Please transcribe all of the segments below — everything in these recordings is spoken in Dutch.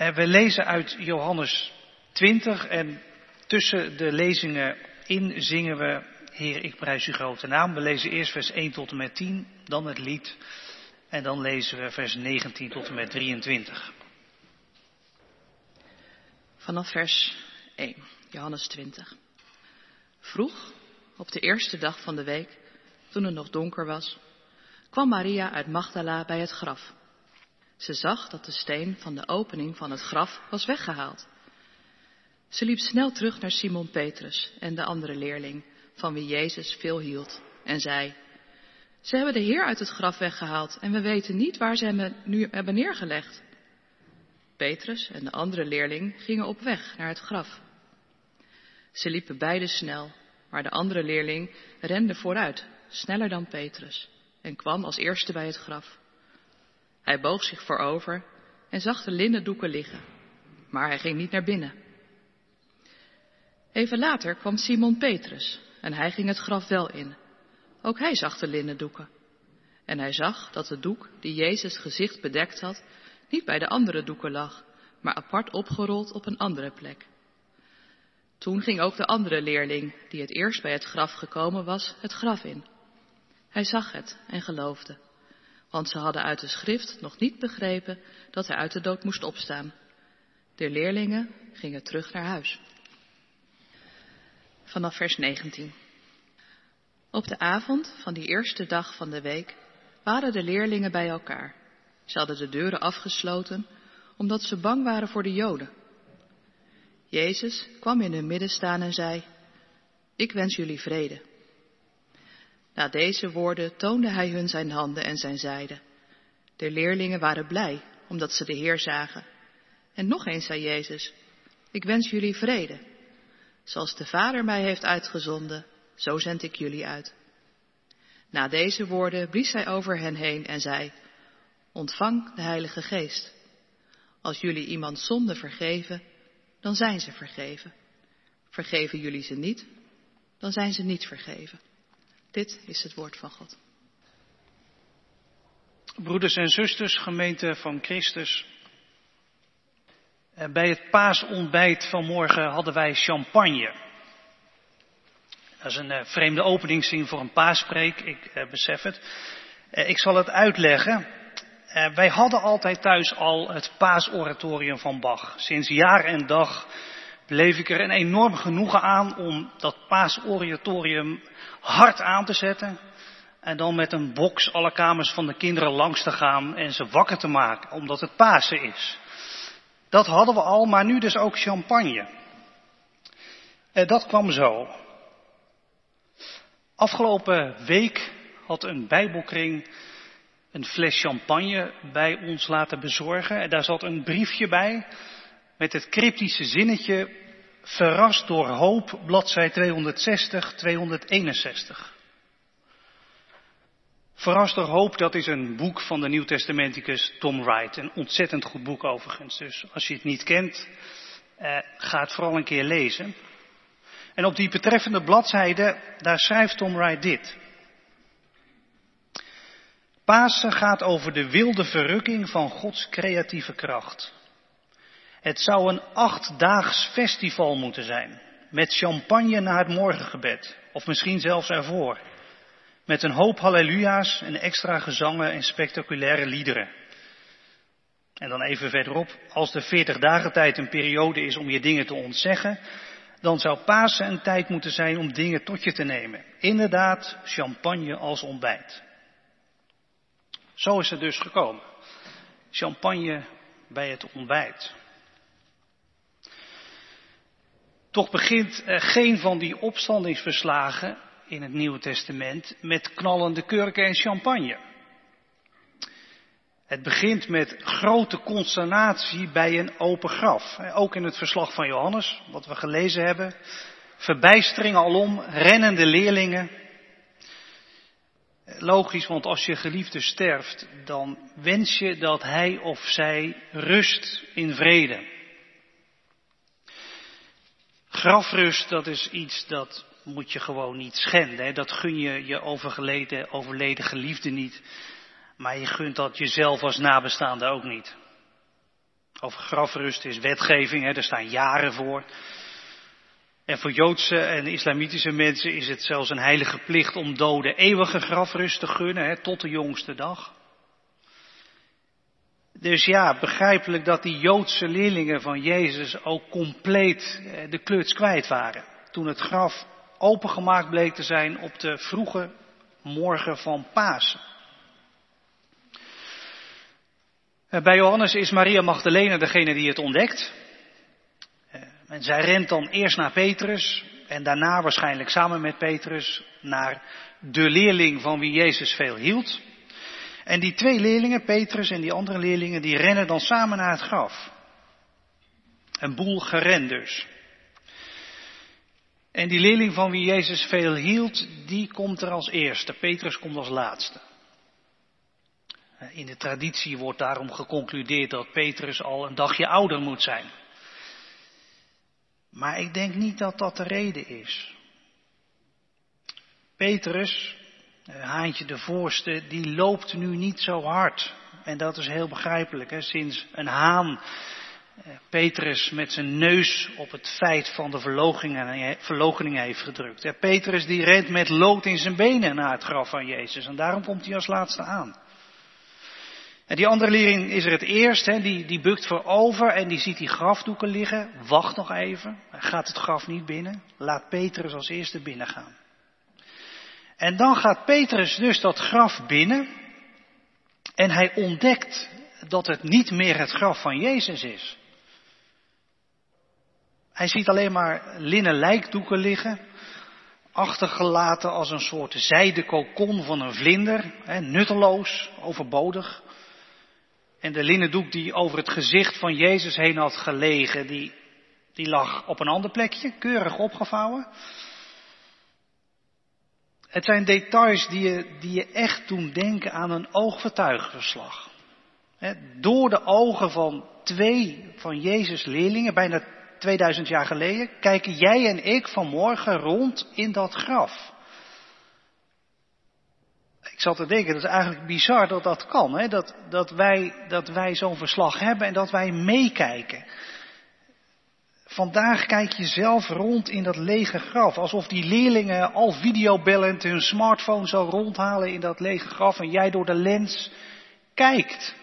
En we lezen uit Johannes 20 en tussen de lezingen in zingen we Heer, ik prijs uw grote naam. We lezen eerst vers 1 tot en met 10, dan het lied en dan lezen we vers 19 tot en met 23. Vanaf vers 1, Johannes 20. Vroeg, op de eerste dag van de week, toen het nog donker was, kwam Maria uit Magdala bij het graf. Ze zag dat de steen van de opening van het graf was weggehaald. Ze liep snel terug naar Simon Petrus en de andere leerling, van wie Jezus veel hield, en zei, Ze hebben de Heer uit het graf weggehaald en we weten niet waar ze hem nu hebben neergelegd. Petrus en de andere leerling gingen op weg naar het graf. Ze liepen beide snel, maar de andere leerling rende vooruit, sneller dan Petrus, en kwam als eerste bij het graf. Hij boog zich voorover en zag de linnen doeken liggen, maar hij ging niet naar binnen. Even later kwam Simon Petrus en hij ging het graf wel in. Ook hij zag de linnen doeken. En hij zag dat de doek die Jezus gezicht bedekt had, niet bij de andere doeken lag, maar apart opgerold op een andere plek. Toen ging ook de andere leerling, die het eerst bij het graf gekomen was, het graf in. Hij zag het en geloofde, want ze hadden uit de schrift nog niet begrepen dat hij uit de dood moest opstaan. De leerlingen gingen terug naar huis. Vanaf vers 19. Op de avond van die eerste dag van de week waren de leerlingen bij elkaar. Ze hadden de deuren afgesloten omdat ze bang waren voor de Joden. Jezus kwam in hun midden staan en zei, ik wens jullie vrede. Na deze woorden toonde hij hun zijn handen en zijn zijde. De leerlingen waren blij omdat ze de Heer zagen. En nog eens zei Jezus, ik wens jullie vrede. Zoals de Vader mij heeft uitgezonden, zo zend ik jullie uit. Na deze woorden blies hij over hen heen en zei, ontvang de Heilige Geest. Als jullie iemand zonde vergeven, dan zijn ze vergeven. Vergeven jullie ze niet, dan zijn ze niet vergeven. Dit is het woord van God. Broeders en zusters, gemeente van Christus. Eh, bij het paasontbijt vanmorgen hadden wij champagne. Dat is een uh, vreemde openingszin voor een paaspreek, ik uh, besef het. Ik zal het uitleggen. wij hadden altijd thuis al het paasoratorium van Bach. Sinds jaar en dag bleef ik er een enorm genoegen aan om dat paasoratorium hard aan te zetten. En dan met een box alle kamers van de kinderen langs te gaan en ze wakker te maken, omdat het Pasen is. Dat hadden we al, maar nu dus ook champagne. En dat kwam zo. Afgelopen week had een Bijbelkring een fles champagne bij ons laten bezorgen. En daar zat een briefje bij met het cryptische zinnetje Verrast door hoop, bladzij 260, 261. Verrast door hoop, dat is een boek van de Nieuwtestamenticus Tom Wright. Een ontzettend goed boek overigens. Dus als je het niet kent, eh, ga het vooral een keer lezen. En op die betreffende bladzijde, daar schrijft Tom Wright dit. Pasen gaat over de wilde verrukking van Gods creatieve kracht. Het zou een achtdaags festival moeten zijn. Met champagne na het morgengebed. Of misschien zelfs ervoor. Met een hoop halleluja's en extra gezangen en spectaculaire liederen. En dan even verderop. Als de 40 dagen tijd een periode is om je dingen te ontzeggen. Dan zou Pasen een tijd moeten zijn om dingen tot je te nemen. Inderdaad, champagne als ontbijt. Zo is het dus gekomen. Champagne bij het ontbijt. Toch begint geen van die opstandingsverslagen in het Nieuwe Testament met knallende kurken en champagne. Het begint met grote consternatie bij een open graf. Ook in het verslag van Johannes, wat we gelezen hebben. Verbijstering alom, rennende leerlingen. Logisch, want als je geliefde sterft, dan wens je dat hij of zij rust in vrede. Grafrust, dat is iets dat moet je gewoon niet schenden. Hè? Dat gun je je overgeleden, overleden geliefde niet. Maar je gunt dat jezelf als nabestaande ook niet. Over grafrust is wetgeving, hè, er staan jaren voor. En voor Joodse en islamitische mensen is het zelfs een heilige plicht om doden eeuwige grafrust te gunnen, hè, tot de jongste dag. Dus ja, begrijpelijk dat die Joodse leerlingen van Jezus ook compleet de kluts kwijt waren. Toen het graf opengemaakt bleek te zijn op de vroege morgen van Pasen. Bij Johannes is Maria Magdalena degene die het ontdekt. En zij rent dan eerst naar Petrus en daarna waarschijnlijk samen met Petrus naar de leerling van wie Jezus veel hield. En die twee leerlingen, Petrus en die andere leerlingen, die rennen dan samen naar het graf. Een boel geren. En die leerling van wie Jezus veel hield, die komt er als eerste. Petrus komt als laatste. In de traditie wordt daarom geconcludeerd dat Petrus al een dagje ouder moet zijn. Maar ik denk niet dat dat de reden is. Petrus, Haantje de Voorste, die loopt nu niet zo hard. En dat is heel begrijpelijk. Hè? Sinds een haan Petrus met zijn neus op het feit van de verloochening heeft gedrukt. Petrus die rent met lood in zijn benen naar het graf van Jezus. En daarom komt hij als laatste aan. En die andere leerling is er het eerst, hè, die, die bukt voorover en die ziet die grafdoeken liggen. Wacht nog even, gaat het graf niet binnen. Laat Petrus als eerste binnengaan. En dan gaat Petrus dus dat graf binnen. En hij ontdekt dat het niet meer het graf van Jezus is. Hij ziet alleen maar linnen lijkdoeken liggen, achtergelaten als een soort zijde kokon van een vlinder, hè, nutteloos, overbodig. En de linnen doek die over het gezicht van Jezus heen had gelegen, die, die lag op een ander plekje, keurig opgevouwen. Het zijn details die je, die je echt doen denken aan een ooggetuigenverslag. Door de ogen van twee van Jezus' leerlingen, bijna 2000 jaar geleden, kijken jij en ik vanmorgen rond in dat graf. Ik zat te denken, dat is eigenlijk bizar dat dat kan. Hè? Dat, dat wij, dat wij zo'n verslag hebben en dat wij meekijken. Vandaag kijk je zelf rond in dat lege graf. Alsof die leerlingen al videobellend hun smartphone zo rondhalen in dat lege graf. En jij door de lens kijkt.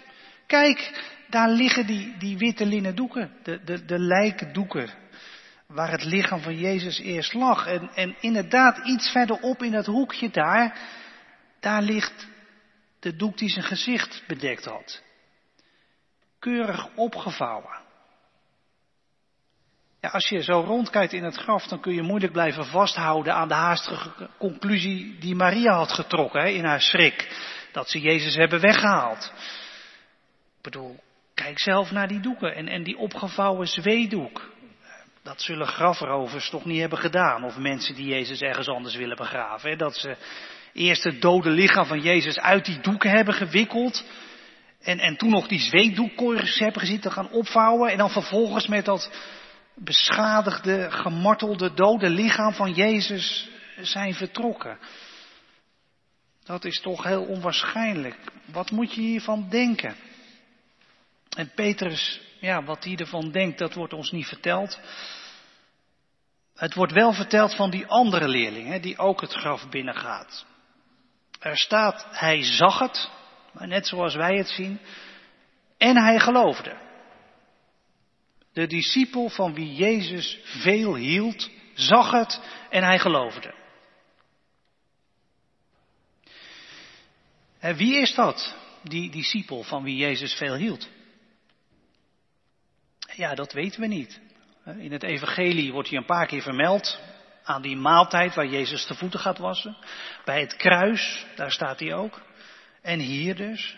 Kijk, daar liggen die, die witte linnen doeken. De, de, de lijkdoeken. Waar het lichaam van Jezus eerst lag. En, en inderdaad, iets verderop in dat hoekje daar daar ligt de doek die zijn gezicht bedekt had. Keurig opgevouwen. Ja, als je zo rondkijkt in het graf, dan kun je moeilijk blijven vasthouden aan de haastige conclusie die Maria had getrokken hè, in haar schrik. Dat ze Jezus hebben weggehaald. Ik bedoel, kijk zelf naar die doeken en, en die opgevouwen zweedoek. Dat zullen grafrovers toch niet hebben gedaan. Of mensen die Jezus ergens anders willen begraven. Hè? Dat ze eerst het dode lichaam van Jezus uit die doeken hebben gewikkeld. En, en toen nog die zweetdoekkorens hebben gezien te gaan opvouwen. En dan vervolgens met dat beschadigde, gemartelde, dode lichaam van Jezus zijn vertrokken. Dat is toch heel onwaarschijnlijk. Wat moet je hiervan denken? En Petrus, ja, wat hij ervan denkt, dat wordt ons niet verteld. Het wordt wel verteld van die andere leerling, hè, die ook het graf binnengaat. Er staat, hij zag het, net zoals wij het zien, en hij geloofde. De discipel van wie Jezus veel hield, zag het en hij geloofde. En wie is dat, die discipel van wie Jezus veel hield? Ja, dat weten we niet. In het evangelie wordt hij een paar keer vermeld aan die maaltijd waar Jezus de voeten gaat wassen. Bij het kruis, daar staat hij ook. En hier dus.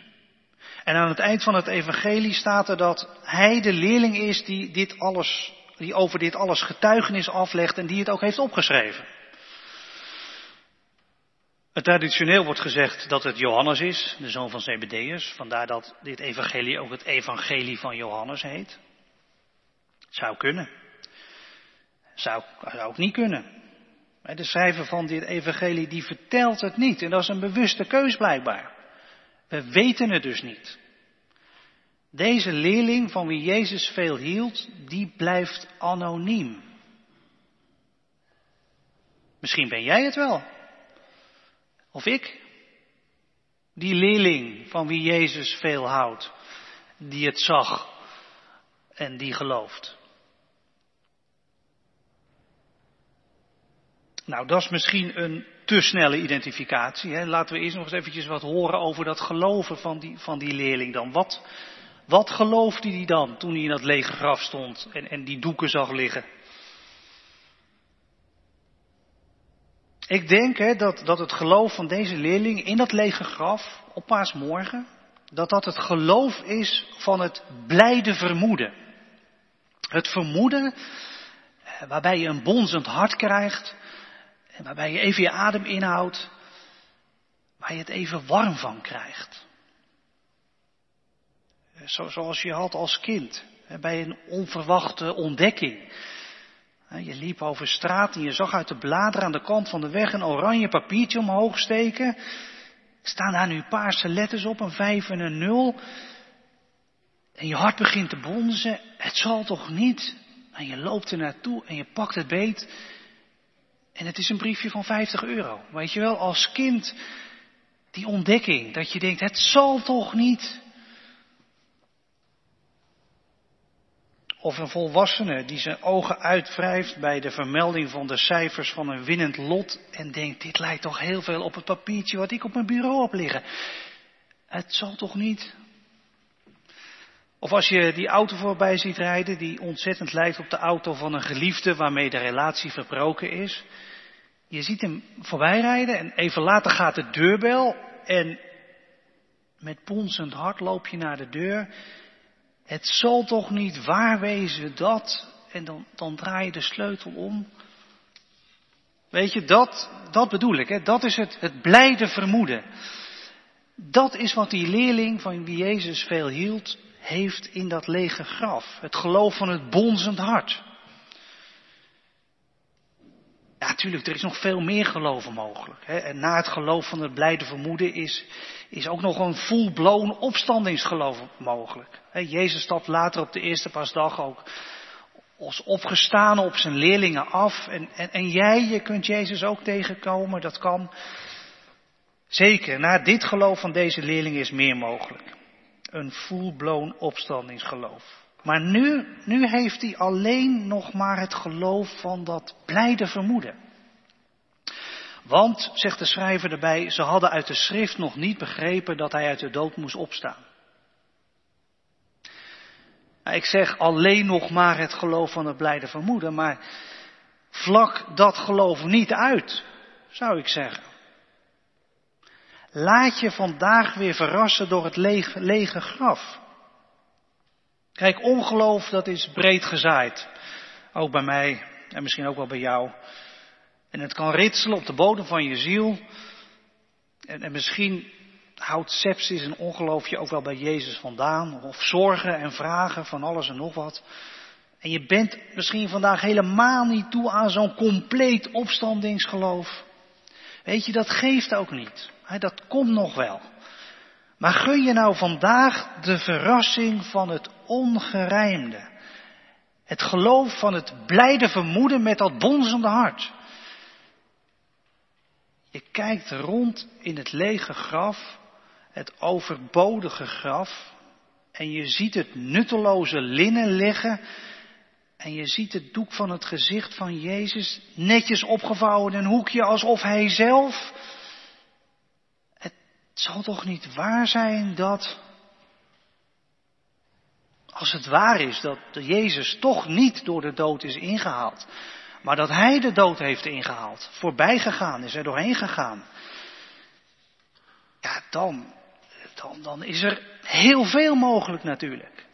En aan het eind van het evangelie staat er dat hij de leerling is die dit alles, die over dit alles getuigenis aflegt en die het ook heeft opgeschreven. Traditioneel wordt gezegd dat het Johannes is, de zoon van Zebedeus. Vandaar dat dit evangelie ook het evangelie van Johannes heet. Zou kunnen. Zou, zou ook niet kunnen. De schrijver van dit evangelie die vertelt het niet. En dat is een bewuste keus blijkbaar. We weten het dus niet. Deze leerling van wie Jezus veel hield, die blijft anoniem. Misschien ben jij het wel. Of ik. Die leerling van wie Jezus veel houdt. Die het zag en die gelooft. Nou, dat is misschien een te snelle identificatie. Hè? Laten we eerst nog eens eventjes wat horen over dat geloven van die, van die leerling dan. Wat, wat geloofde hij dan toen hij in dat lege graf stond en, en die doeken zag liggen? Ik denk hè, dat, dat het geloof van deze leerling in dat lege graf op paasmorgen, dat dat het geloof is van het blijde vermoeden. Het vermoeden eh, waarbij je een bonzend hart krijgt, waarbij je even je adem inhoudt, waar je het even warm van krijgt. Zoals je had als kind, bij een onverwachte ontdekking. Je liep over straat en je zag uit de bladeren aan de kant van de weg een oranje papiertje omhoog steken. Staan daar nu paarse letters op, een vijf en een nul. En je hart begint te bonzen. Het zal toch niet? En je loopt er naartoe en je pakt het beet. En het is een briefje van 50 euro. Weet je wel, als kind die ontdekking dat je denkt, het zal toch niet? Of een volwassene die zijn ogen uitwrijft bij de vermelding van de cijfers van een winnend lot en denkt, dit lijkt toch heel veel op het papiertje wat ik op mijn bureau heb liggen. Het zal toch niet? Of als je die auto voorbij ziet rijden, die ontzettend lijkt op de auto van een geliefde waarmee de relatie verbroken is. Je ziet hem voorbij rijden en even later gaat de deurbel en met ponsend hart loop je naar de deur. Het zal toch niet waar wezen dat, en dan, dan draai je de sleutel om. Weet je, dat, dat bedoel ik, hè? dat is het, het blijde vermoeden. Dat is wat die leerling van wie Jezus veel hield, heeft in dat lege graf. Het geloof van het bonzend hart. Natuurlijk, er is nog veel meer geloven mogelijk. Hè? En na het geloof van het blijde vermoeden is, is ook nog een full-blown opstandingsgeloof mogelijk. Hè? Jezus stapt later op de eerste pasdag ook als opgestaan op zijn leerlingen af. En, en, en jij, je kunt Jezus ook tegenkomen, dat kan. Zeker, na dit geloof van deze leerlingen is meer mogelijk. Een full-blown opstandingsgeloof. Maar nu, nu heeft hij alleen nog maar het geloof van dat blijde vermoeden. Want, zegt de schrijver erbij, ze hadden uit de schrift nog niet begrepen dat hij uit de dood moest opstaan. Ik zeg alleen nog maar het geloof van het blijde vermoeden, maar vlak dat geloof niet uit, zou ik zeggen. Laat je vandaag weer verrassen door het lege graf. Kijk, ongeloof dat is breed gezaaid. Ook bij mij en misschien ook wel bij jou. En het kan ritselen op de bodem van je ziel. En, en misschien houdt sepsis en ongeloof je ook wel bij Jezus vandaan. Of zorgen en vragen van alles en nog wat. En je bent misschien vandaag helemaal niet toe aan zo'n compleet opstandingsgeloof. Weet je, dat geeft ook niet. Dat komt nog wel. Maar gun je nou vandaag de verrassing van het ongerijmde. Het geloof van het blijde vermoeden met dat bonzende hart. Je kijkt rond in het lege graf, het overbodige graf, en je ziet het nutteloze linnen liggen, en je ziet het doek van het gezicht van Jezus netjes opgevouwen in een hoekje alsof hij zelf het zal toch niet waar zijn dat, als het waar is dat Jezus toch niet door de dood is ingehaald, maar dat Hij de dood heeft ingehaald, voorbij gegaan is, er doorheen gegaan, ja, dan, dan, dan is er heel veel mogelijk natuurlijk.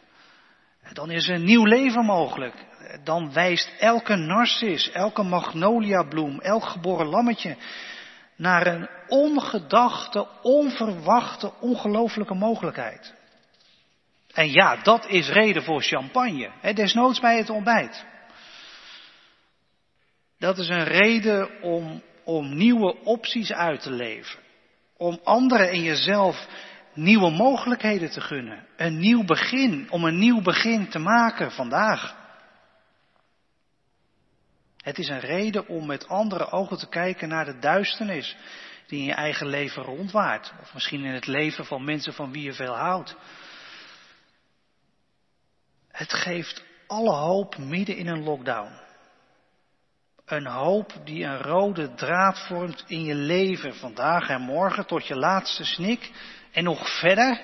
Dan is een nieuw leven mogelijk. Dan wijst elke narcis, elke magnoliabloem, elk geboren lammetje naar een ongedachte, onverwachte, ongelooflijke mogelijkheid. En ja, dat is reden voor champagne. Hè, desnoods bij het ontbijt. Dat is een reden om, om nieuwe opties uit te leven. Om anderen en jezelf nieuwe mogelijkheden te gunnen. Een nieuw begin, om een nieuw begin te maken vandaag. Het is een reden om met andere ogen te kijken naar de duisternis die in je eigen leven rondwaart. Of misschien in het leven van mensen van wie je veel houdt. Het geeft alle hoop midden in een lockdown. Een hoop die een rode draad vormt in je leven vandaag en morgen tot je laatste snik en nog verder.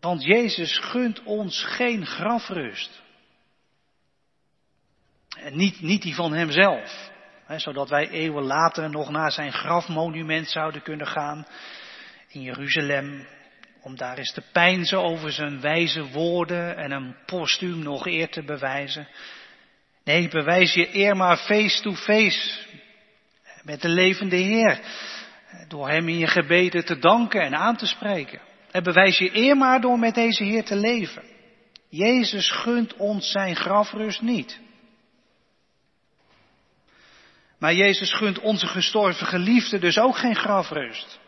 Want Jezus gunt ons geen grafrust. En niet, niet die van Hemzelf. Hè, zodat wij eeuwen later nog naar zijn grafmonument zouden kunnen gaan in Jeruzalem. Om daar eens te pijnzen over zijn wijze woorden en een postuum nog eer te bewijzen. Nee, bewijs je eer maar face to face met de levende Heer. Door Hem in je gebeden te danken en aan te spreken. En bewijs je eer maar door met deze Heer te leven. Jezus gunt ons zijn grafrust niet. Maar Jezus gunt onze gestorven geliefde dus ook geen grafrust.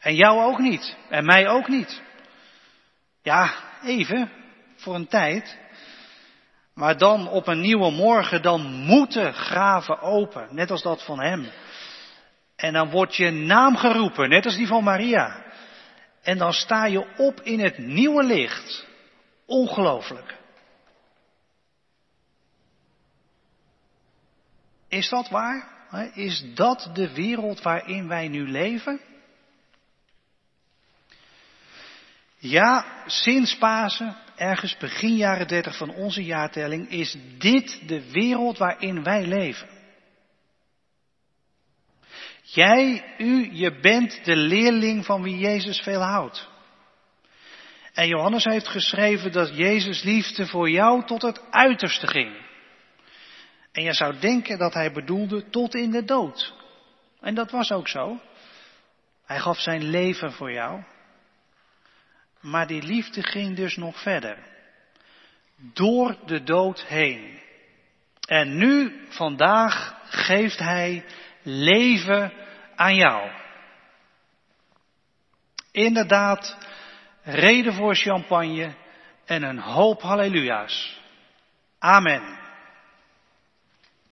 En jou ook niet. En mij ook niet. Ja, even, voor een tijd. Maar dan op een nieuwe morgen, dan moeten graven open, net als dat van hem. En dan wordt je naam geroepen, net als die van Maria. En dan sta je op in het nieuwe licht. Ongelooflijk. Is dat waar? Is dat de wereld waarin wij nu leven? Ja, sinds Pasen, ergens begin jaren 30 van onze jaartelling, is dit de wereld waarin wij leven. Jij, u, je bent de leerling van wie Jezus veel houdt. En Johannes heeft geschreven dat Jezus liefde voor jou tot het uiterste ging. En je zou denken dat hij bedoelde tot in de dood. En dat was ook zo. Hij gaf zijn leven voor jou. Maar die liefde ging dus nog verder. Door de dood heen. En nu, vandaag, geeft hij leven aan jou. Inderdaad, reden voor champagne en een hoop halleluja's. Amen.